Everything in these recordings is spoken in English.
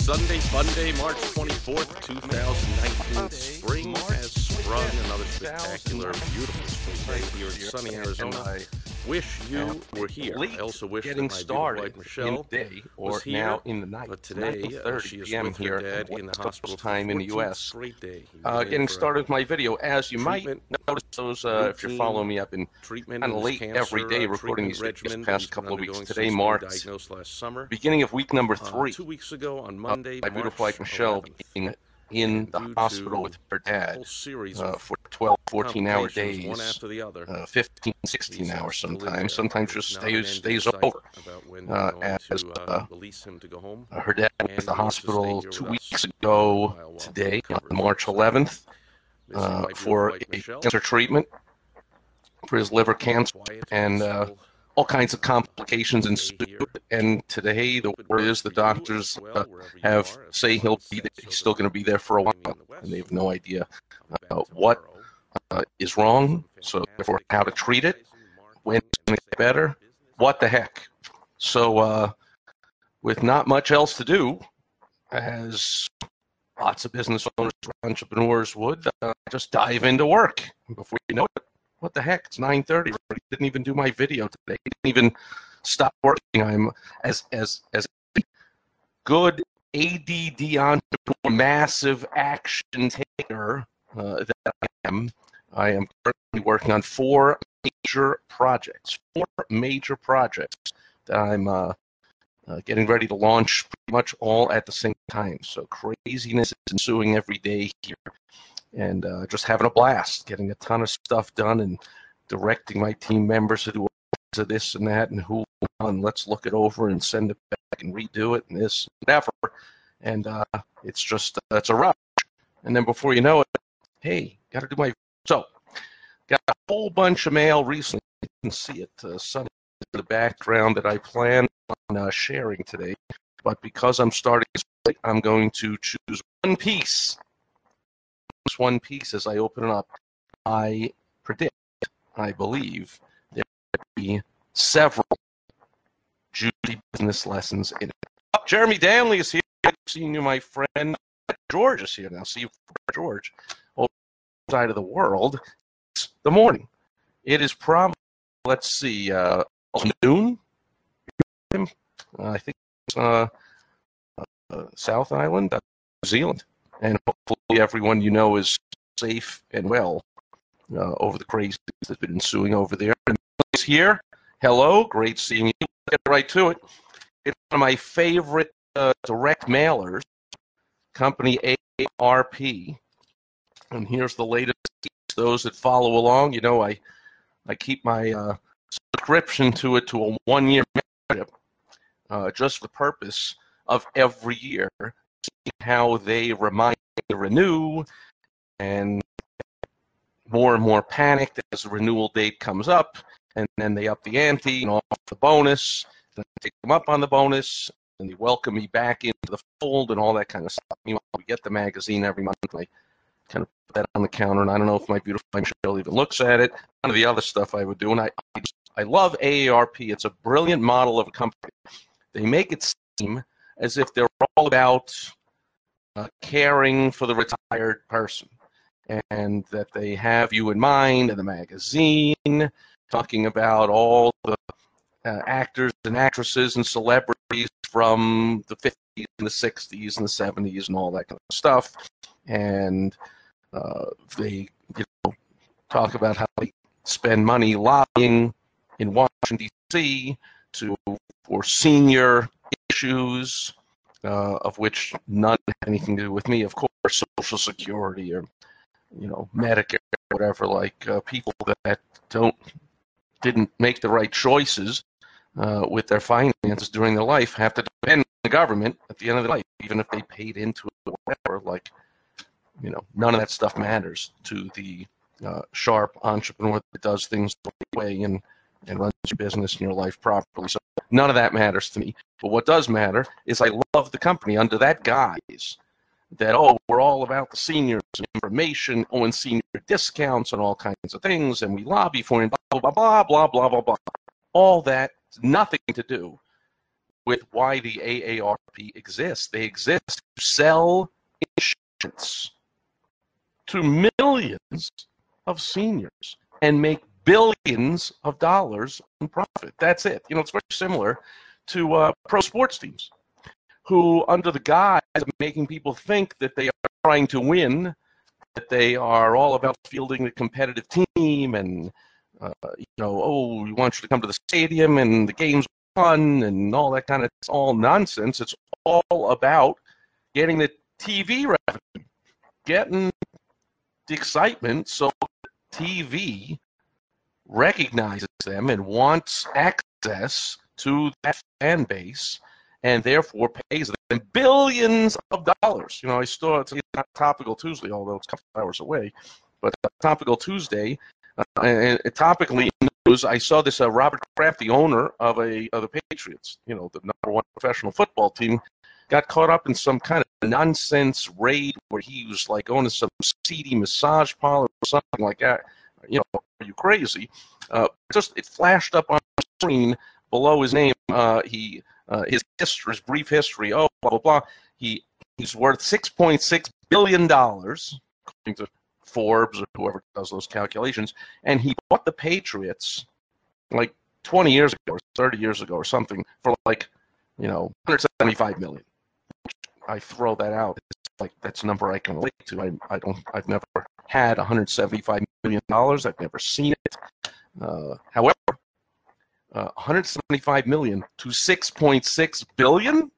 Sunday, Monday, March 24th, 2019. Spring has sprung. Another spectacular, beautiful spring day here in sunny Arizona. I wish you were here. I also wish getting that my started wife Michelle in the day was or here, now in the night. But today, uh, 9:30 she is p.m. with here her dad in the hospital time in the U.S. Uh, getting started with my video, as you might notice, those uh, if you're following me, I've been treatment kinda late cancer, every day uh, recording these regimen past couple of weeks. Today marks diagnosed last summer. beginning of week number Uh, three. two weeks ago on of Monday, my beautiful wife Michelle 11th. being in the hospital with her dad series uh, for 12, 14 hour complications, one days, after the other. uh, 15, 16 He's, uh, hours still in there. sometimes. Sometimes just stays, stays over. about when uh, as, uh, uh, him to go home. Uh, Her dad was at the hospital two weeks ago today, on March 11th, uh, for a cancer treatment for his liver cancer and uh, all kinds of complications ensued. And today, the word is the for you as doctors uh, have say he'll be there, he's still going to be there for a while, and they have no idea uh, what uh, is wrong. So therefore, how to treat it, when it's going to get better, what the heck. So, uh, with not much else to do, as lots of business owners, entrepreneurs would, uh, just dive into work. Before you know it, what the heck? It's 9:30. I didn't even do my video today. Didn't even stop working. I'm as as as good ADD entrepreneur, massive action taker uh, that I am. I am currently working on four major projects. Four major projects that I'm uh, uh, getting ready to launch pretty much all at the same time. So craziness is ensuing every day here, and uh, just having a blast, getting a ton of stuff done, and directing my team members to do to this and that, and who and let's look it over and send it back and redo it and this and whatever. And uh, it's just uh, it's a rush. And then before you know it, hey, got to do my so got a whole bunch of mail recently. You can see it. Uh, in the background that I plan on uh, sharing today. But because I'm starting, I'm going to choose one piece. One piece as I open it up. I predict, I believe, there will be several juicy business lessons in it. Oh, Jeremy Danley is here. Good seeing you, my friend. George is here now. See you, George. Over side of the world. It's the morning. It is probably, let's see, uh, noon. Uh, I think it's uh, uh, South Island, uh, New Zealand, and hopefully everyone you know is safe and well uh, over the craziness that's been ensuing over there. And here. Hello, great seeing you. Get right to it. It's one of my favorite uh, direct mailers, company ARP, and here's the latest. Those that follow along, you know, I I keep my uh, subscription to it to a one year membership uh, just for the purpose of every year how they remind renew and more and more panicked as the renewal date comes up and then they up the ante and off the bonus then take them up on the bonus and they welcome me back into the fold and all that kind of stuff Meanwhile, we get the magazine every month I kind of put that on the counter and I don't know if my beautiful Michelle even looks at it none of the other stuff I would do and I, I just I love AARP. It's a brilliant model of a company. They make it seem as if they're all about uh, caring for the retired person and that they have you in mind in the magazine, talking about all the uh, actors and actresses and celebrities from the 50s and the 60s and the 70s and all that kind of stuff. And uh, they you know, talk about how they spend money lobbying in Washington D.C. to for senior issues, uh, of which none had anything to do with me. Of course, Social Security or you know Medicare, or whatever. Like uh, people that don't didn't make the right choices uh, with their finances during their life have to depend on the government at the end of their life, even if they paid into it or whatever. Like you know, none of that stuff matters to the uh, sharp entrepreneur that does things the right way and and runs your business and your life properly. So none of that matters to me. But what does matter is I love the company under that guise that oh we're all about the seniors and information, oh and senior discounts and all kinds of things, and we lobby for it, blah blah blah blah blah blah blah. All that nothing to do with why the AARP exists. They exist to sell insurance to millions of seniors and make billions of dollars in profit. That's it. You know, it's very similar to uh, pro sports teams who, under the guise of making people think that they are trying to win, that they are all about fielding a competitive team and, uh, you know, oh, we want you to come to the stadium and the game's fun and all that kind of it's all nonsense. It's all about getting the TV revenue, getting the excitement so TV recognizes them and wants access to that fan base and therefore pays them billions of dollars. You know, I saw it's not Topical Tuesday, although it's a couple hours away, but Topical Tuesday, uh, and, and topically news, I saw this uh, Robert Kraft, the owner of a of the Patriots, you know, the number one professional football team, got caught up in some kind of nonsense raid where he was like going to some seedy massage parlor or something like that. You know, are you crazy? Uh, just it flashed up on the screen below his name. Uh, he uh, his history, his brief history. Oh, blah blah blah. He he's worth six point six billion dollars, according to Forbes or whoever does those calculations. And he bought the Patriots like 20 years ago or 30 years ago or something for like you know 175 million. I throw that out. It's like that's a number I can relate to. I, I don't. I've never had 175 million dollars. I've never seen it. Uh, however, uh, 175 million to 6.6 billion.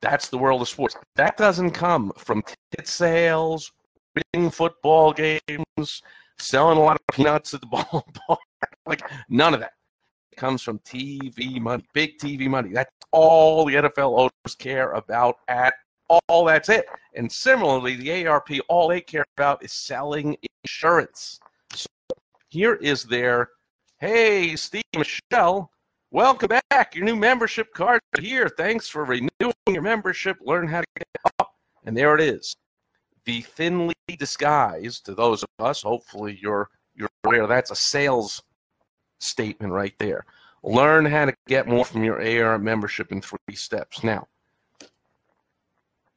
That's the world of sports. That doesn't come from ticket sales, winning football games, selling a lot of peanuts at the ballpark. like none of that comes from TV money, big TV money. That's all the NFL owners care about at all. That's it. And similarly, the ARP, all they care about is selling insurance. So here is their hey, Steve Michelle, welcome back. Your new membership card here. Thanks for renewing your membership. Learn how to get up. And there it is. The thinly disguised, to those of us, hopefully you're you're aware that's a sales statement right there. Learn how to get more from your AR membership in three steps. Now,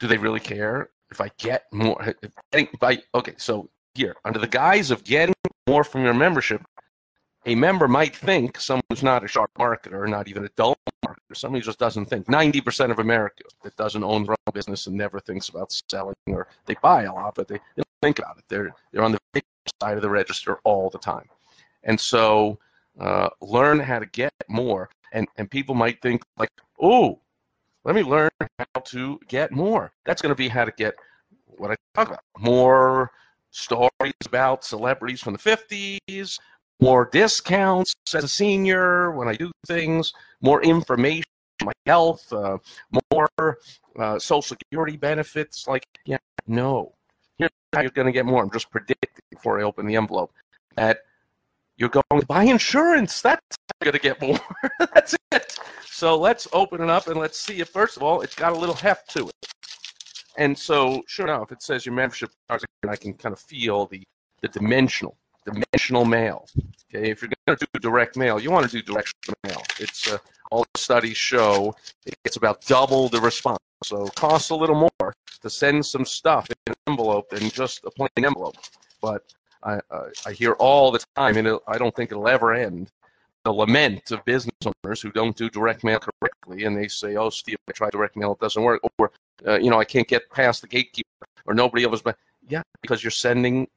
do they really care if I get more? If I, okay, so here, under the guise of getting more from your membership, a member might think someone who's not a sharp marketer, not even a dull marketer, somebody who just doesn't think. 90% of America that doesn't own their own business and never thinks about selling, or they buy a lot, but they, they don't think about it. They're, they're on the side of the register all the time. And so uh, learn how to get more. And, and people might think, like, oh, let me learn how to get more. That's going to be how to get what I talk about more stories about celebrities from the 50s, more discounts as a senior when I do things, more information my health, uh, more uh, social security benefits. Like, yeah, no. Here's how you're going to get more. I'm just predicting before I open the envelope that you're going to buy insurance. That's going to get more. That's it. So let's open it up and let's see if, first of all, it's got a little heft to it. And so, sure enough, it says your membership, cards, and I can kind of feel the, the dimensional dimensional mail. Okay, if you're going to do direct mail, you want to do direct mail. It's uh, all studies show it's about double the response. So it costs a little more to send some stuff in an envelope than just a plain envelope. But I, uh, I hear all the time, and I don't think it'll ever end, the lament of business owners who don't do direct mail correctly, and they say, "Oh, Steve, I tried direct mail, it doesn't work," or uh, you know, I can't get past the gatekeeper, or nobody else. But yeah, because you're sending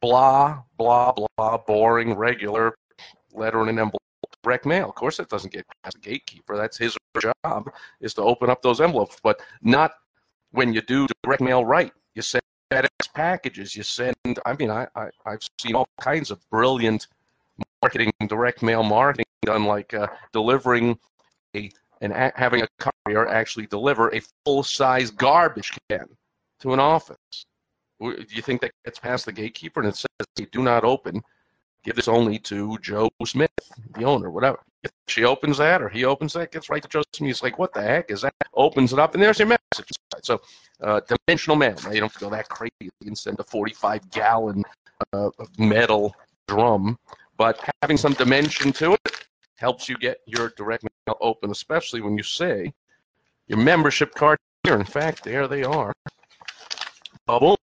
blah, blah, blah, boring, regular letter in an envelope direct mail. Of course, it doesn't get past the gatekeeper. That's his job is to open up those envelopes, but not when you do direct mail right. You send FedEx packages. You send. I mean, I, I I've seen all kinds of brilliant marketing, direct mail marketing done, like uh, delivering a and a, having a courier actually deliver a full size garbage can to an office. Do you think that gets past the gatekeeper and it says, do not open? Give this only to Joe Smith, the owner, whatever. If she opens that or he opens that, gets right to Joe Smith. He's like, what the heck is that? Opens it up, and there's your message. So, uh, dimensional mail. Now, you don't have to go that crazy and send a 45 gallon uh, metal drum, but having some dimension to it helps you get your direct mail open, especially when you say your membership card here. In fact, there they are. Boom.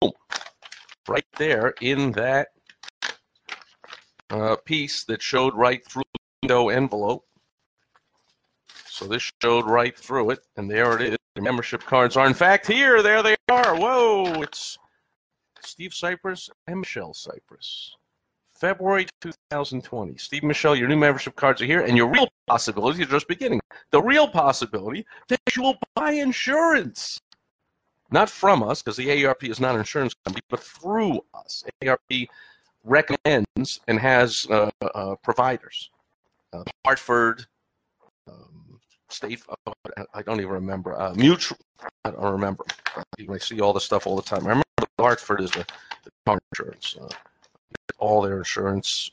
Right there in that uh, piece that showed right through window envelope. So this showed right through it, and there it is. The membership cards are, in fact, here. There they are. Whoa! It's Steve Sipress and Michelle Sipress. February 2020. Steve Michelle, your new membership cards are here, and your real possibility is just beginning. The real possibility that you will buy insurance. Not from us, because the AARP is not an insurance company, but through us. AARP recommends and has uh, uh, providers. Uh, Hartford, um, State, uh, I don't even remember. Uh, Mutual, I don't remember. I see all the stuff all the time. I remember Hartford is the, the car insurance. Uh, all their insurance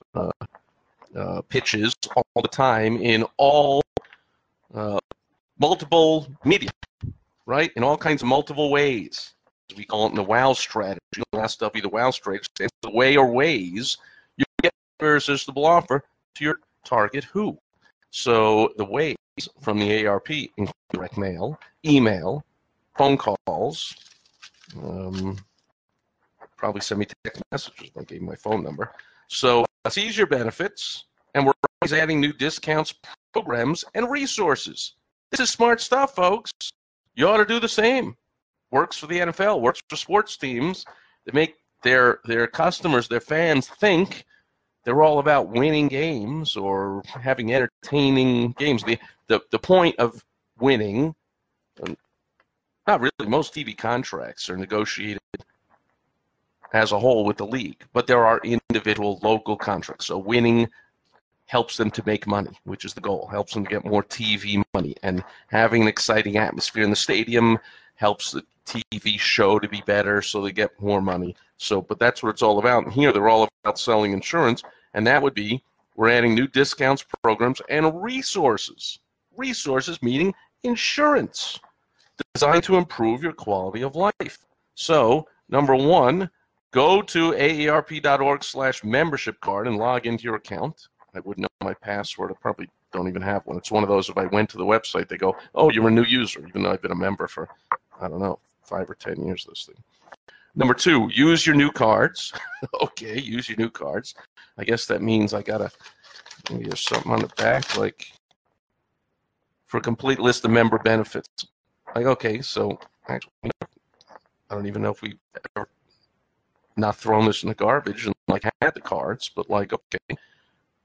pitches all the time in all multiple media, right? In all kinds of multiple ways we call it the WOW strategy, the SW, the WOW strategy, stands the way or ways you get irresistible offer to your target who. So the ways from the ARP include direct mail, email, phone calls, um, probably send me text messages. I gave my phone number. So seize your benefits, and we're always adding new discounts, programs, and resources. This is smart stuff, folks. You ought to do the same works for the NFL, works for sports teams They make their their customers, their fans think they're all about winning games or having entertaining games. The the, the point of winning, um, not really. Most TV contracts are negotiated as a whole with the league, but there are individual local contracts. So winning helps them to make money, which is the goal. Helps them to get more TV money and having an exciting atmosphere in the stadium helps the TV show to be better so they get more money. So, but that's what it's all about. And here they're all about selling insurance, and that would be we're adding new discounts, programs, and resources. Resources meaning insurance designed to improve your quality of life. So, number one, go to aarp.org slash membership card and log into your account. I wouldn't know my password. I probably don't even have one. It's one of those if I went to the website, they go, oh, you're a new user, even though I've been a member for I don't know, five or ten years. This thing. Number two, use your new cards. okay, use your new cards. I guess that means I gotta. Maybe there's something on the back like for a complete list of member benefits. Like okay, so actually, I don't even know if we ever not thrown this in the garbage and like had the cards, but like okay,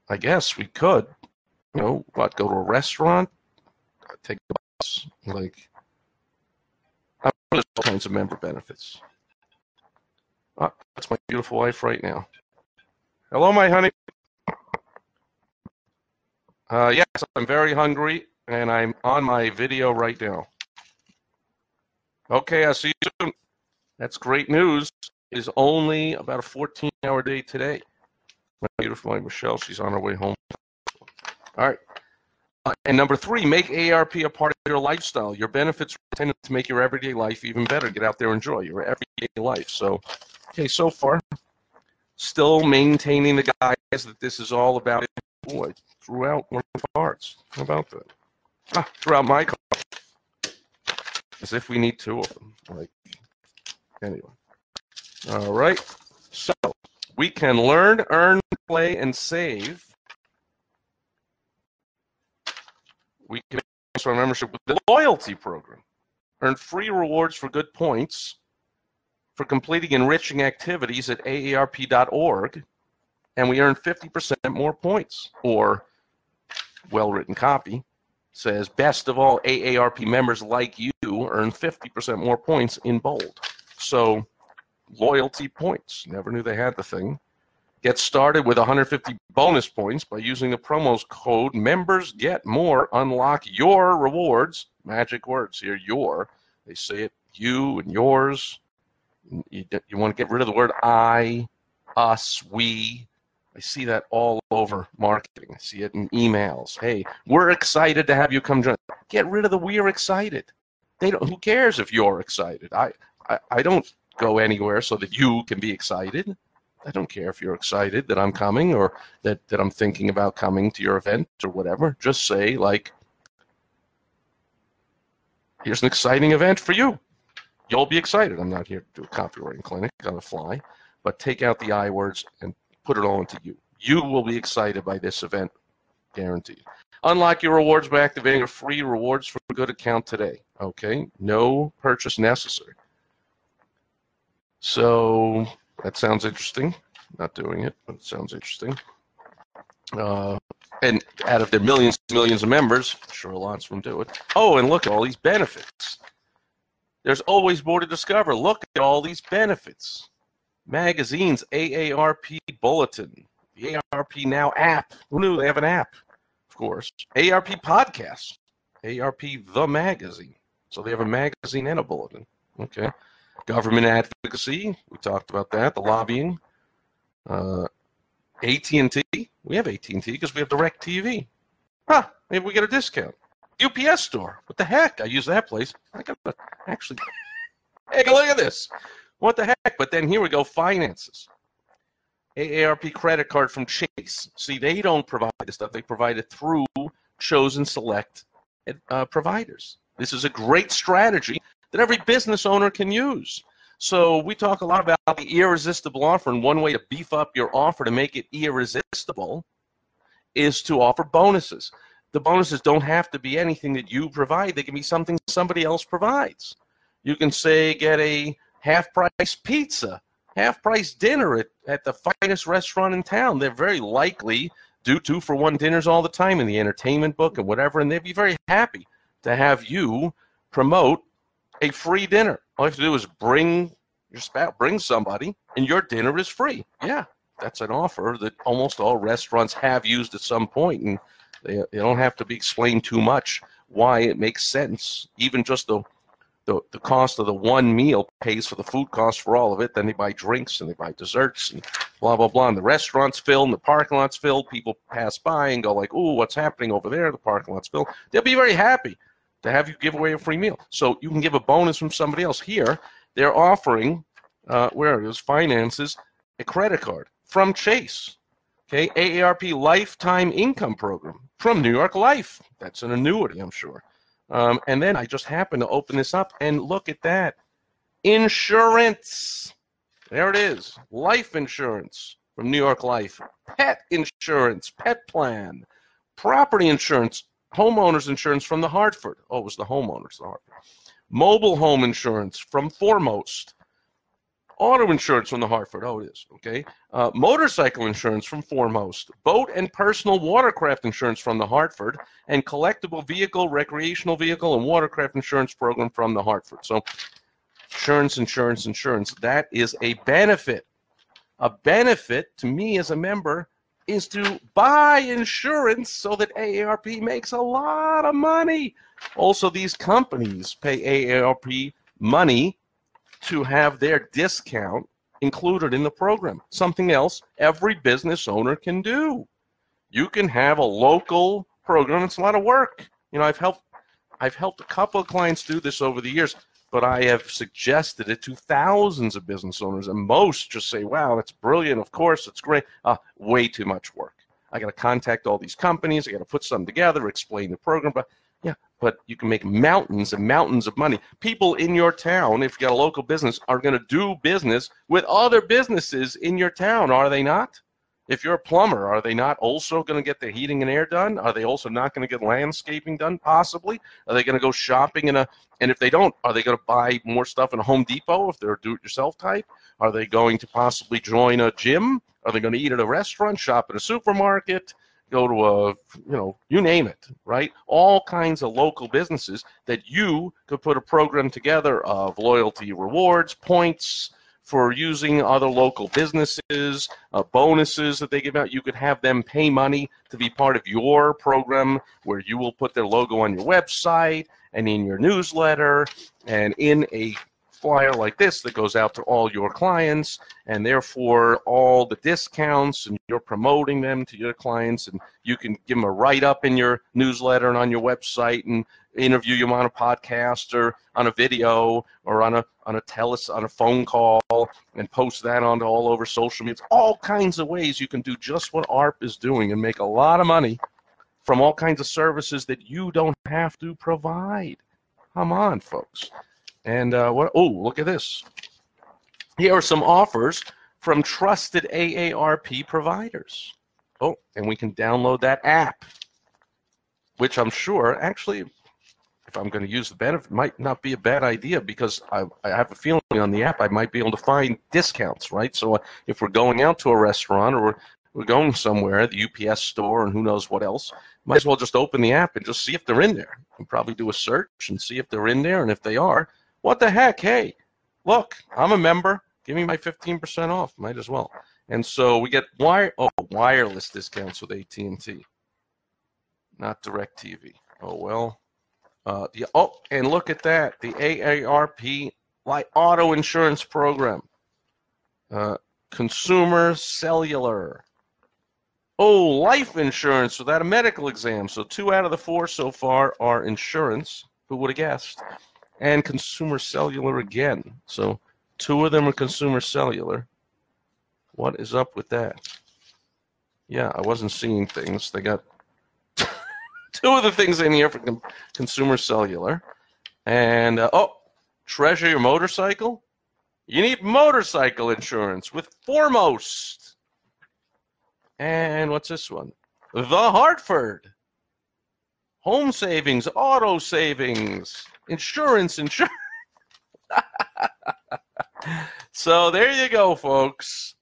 I guess we could. You know, what? Go to a restaurant, take a bus, like there's all kinds of member benefits. Ah, that's my beautiful wife right now. Hello, my honey. Uh, yes, I'm very hungry, and I'm on my video right now. Okay, I'll see you soon. That's great news. It is only about a 14-hour day today. My beautiful wife, Michelle, she's on her way home. All right. Uh, and number three, make ARP a part of your lifestyle. Your benefits are intended to make your everyday life even better. Get out there, and enjoy your everyday life. So, okay, so far, still maintaining the guys that this is all about. Boy, threw out one of the cards. How about that? Ah, my card. As if we need two of them. Like, anyway. All right. So, we can learn, earn, play, and save we can also membership with the loyalty program. Earn free rewards for good points for completing enriching activities at aarp.org, and we earn 50% more points. Or, well written copy says, best of all AARP members like you earn 50% more points in bold. So, loyalty points. Never knew they had the thing. Get started with 150 bonus points by using the promo code members get more. Unlock your rewards. Magic words here, your. They say it, you and yours. You, you want to get rid of the word I, us, we. I see that all over marketing. I see it in emails. Hey, we're excited to have you come join. Get rid of the we're excited. They don't. Who cares if you're excited? I, I, I don't go anywhere so that you can be excited. I don't care if you're excited that I'm coming or that, that I'm thinking about coming to your event or whatever. Just say, like, here's an exciting event for you. You'll be excited. I'm not here to do a copywriting clinic on the fly, but take out the I words and put it all into you. You will be excited by this event, guaranteed. Unlock your rewards by activating a free rewards for good account today. Okay, no purchase necessary. So that sounds interesting. Not doing it, but it sounds interesting. Uh, and out of their millions millions of members, sure lots of them do it. Oh, and look at all these benefits. There's always more to discover. Look at all these benefits. Magazines, AARP Bulletin, the AARP Now app. Who knew they have an app? Of course. AARP Podcast, AARP The Magazine. So they have a magazine and a bulletin. Okay. Government advocacy. We talked about that. The lobbying. Uh, AT&T. We have AT&T because we have DirecTV. Huh? Maybe we get a discount. UPS store. What the heck? I use that place. I got to actually. Hey, look at this. What the heck? But then here we go. Finances. AARP credit card from Chase. See, they don't provide this stuff. They provide it through chosen select uh, providers. This is a great strategy that every business owner can use. So we talk a lot about the irresistible offer, and one way to beef up your offer to make it irresistible is to offer bonuses. The bonuses don't have to be anything that you provide. They can be something somebody else provides. You can say get a half price pizza, half price dinner at, at the finest restaurant in town. They're very likely do two for one dinners all the time in the entertainment book and whatever, and they'd be very happy to have you promote a free dinner. All you have to do is bring your spouse, bring somebody, and your dinner is free. Yeah, that's an offer that almost all restaurants have used at some point, and they, they don't have to be explained too much why it makes sense. Even just the, the the cost of the one meal pays for the food cost for all of it. Then they buy drinks and they buy desserts and blah blah blah. And the restaurant's fill and the parking lot's fill. People pass by and go like, "Ooh, what's happening over there?" The parking lot's fill. They'll be very happy to have you give away a free meal. So you can give a bonus from somebody else. Here, they're offering, uh, where it is, finances, a credit card from Chase. Okay, AARP Lifetime Income Program from New York Life. That's an annuity, I'm sure. Um, and then I just happened to open this up and look at that. Insurance. There it is. Life insurance from New York Life. Pet insurance, pet plan. Property insurance, homeowners insurance from the Hartford. Oh, it was the homeowners, the Hartford. Mobile home insurance from Foremost. Auto insurance from the Hartford. Oh, it is. Okay. Uh, motorcycle insurance from Foremost. Boat and personal watercraft insurance from the Hartford. And collectible vehicle, recreational vehicle, and watercraft insurance program from the Hartford. So, insurance, insurance, insurance. That is a benefit. A benefit to me as a member is to buy insurance so that AARP makes a lot of money. Also, these companies pay AARP money to have their discount included in the program. Something else every business owner can do. You can have a local program. It's a lot of work. You know, I've helped I've helped a couple of clients do this over the years but I have suggested it to thousands of business owners, and most just say, wow, that's brilliant. Of course, it's great. Uh, way too much work. I got to contact all these companies. I got to put something together, explain the program. But but you can make mountains and mountains of money. People in your town, if you got a local business, are going to do business with other businesses in your town, are they not? If you're a plumber, are they not also going to get the heating and air done? Are they also not going to get landscaping done? Possibly. Are they going to go shopping in a? And if they don't, are they going to buy more stuff in a Home Depot if they're a do-it-yourself type? Are they going to possibly join a gym? Are they going to eat at a restaurant, shop at a supermarket, go to a, you know, you name it, right? All kinds of local businesses that you could put a program together of loyalty rewards, points, for using other local businesses, uh, bonuses that they give out. You could have them pay money to be part of your program where you will put their logo on your website and in your newsletter and in a flyer like this that goes out to all your clients, and therefore all the discounts, and you're promoting them to your clients, and you can give them a write up in your newsletter and on your website, and interview you on a podcast or on a video or on a on a teles on a phone call and post that onto all over social media. It's all kinds of ways you can do just what ARP is doing and make a lot of money from all kinds of services that you don't have to provide. Come on, folks. And uh, what? Oh, look at this. Here are some offers from trusted AARP providers. Oh, and we can download that app, which I'm sure actually if I'm going to use the benefit, might not be a bad idea because I, I have a feeling on the app I might be able to find discounts, right? So if we're going out to a restaurant or we're, we're going somewhere, the UPS store and who knows what else, might as well just open the app and just see if they're in there. And probably do a search and see if they're in there. And if they are, what the heck? Hey, look, I'm a member. Give me my 15% off. Might as well. And so we get wire oh wireless discounts with AT&T, not DirecTV. Oh well. Uh, the, oh, and look at that, the AARP like auto insurance program, uh, consumer cellular. Oh, life insurance without a medical exam. So two out of the four so far are insurance. Who would have guessed? And consumer cellular again. So two of them are consumer cellular. What is up with that? Yeah, I wasn't seeing things. They got two of the things in here for con- consumer cellular. And uh, oh, treasure your motorcycle? You need motorcycle insurance with Foremost. And what's this one? The Hartford. Home savings, auto savings, insurance, insurance. so there you go, folks.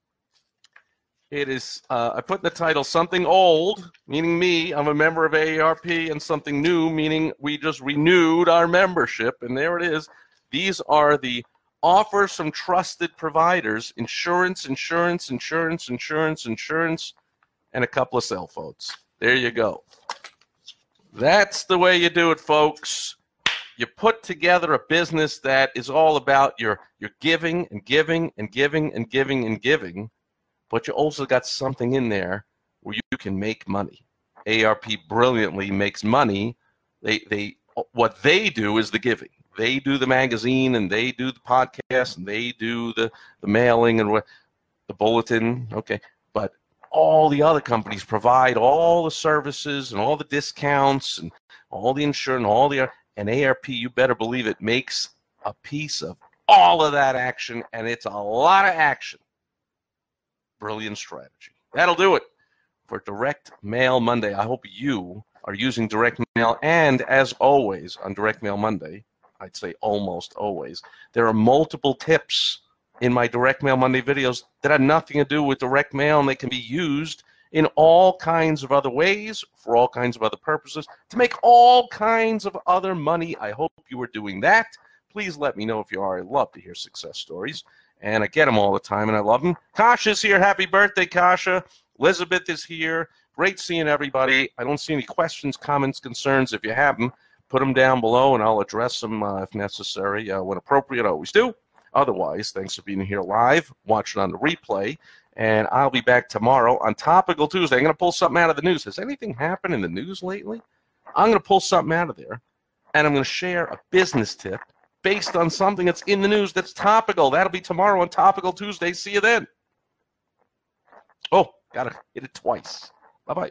It is, uh, I put in the title something old, meaning me, I'm a member of AARP, and something new, meaning we just renewed our membership. And there it is. These are the offers from trusted providers insurance, insurance, insurance, insurance, insurance, and a couple of cell phones. There you go. That's the way you do it, folks. You put together a business that is all about your, your giving and giving and giving and giving and giving but you also got something in there where you can make money. ARP brilliantly makes money. They they what they do is the giving. They do the magazine and they do the podcast and they do the the mailing and what the bulletin. Okay, but all the other companies provide all the services and all the discounts and all the insurance, and all the and ARP. You better believe it makes a piece of all of that action, and it's a lot of action. Brilliant strategy. That'll do it for Direct Mail Monday. I hope you are using direct mail. And as always, on Direct Mail Monday, I'd say almost always, there are multiple tips in my Direct Mail Monday videos that have nothing to do with direct mail and they can be used in all kinds of other ways for all kinds of other purposes to make all kinds of other money. I hope you are doing that. Please let me know if you are. I love to hear success stories and I get them all the time, and I love them. Kasha's here. Happy birthday, Kasha. Elizabeth is here. Great seeing everybody. I don't see any questions, comments, concerns. If you have them, put them down below, and I'll address them uh, if necessary. Uh, when appropriate, I always do. Otherwise, thanks for being here live, watching on the replay, and I'll be back tomorrow on Topical Tuesday. I'm going to pull something out of the news. Has anything happened in the news lately? I'm going to pull something out of there, and I'm going to share a business tip based on something that's in the news that's topical. That'll be tomorrow on Topical Tuesday. See you then. Oh, gotta hit it twice. Bye bye.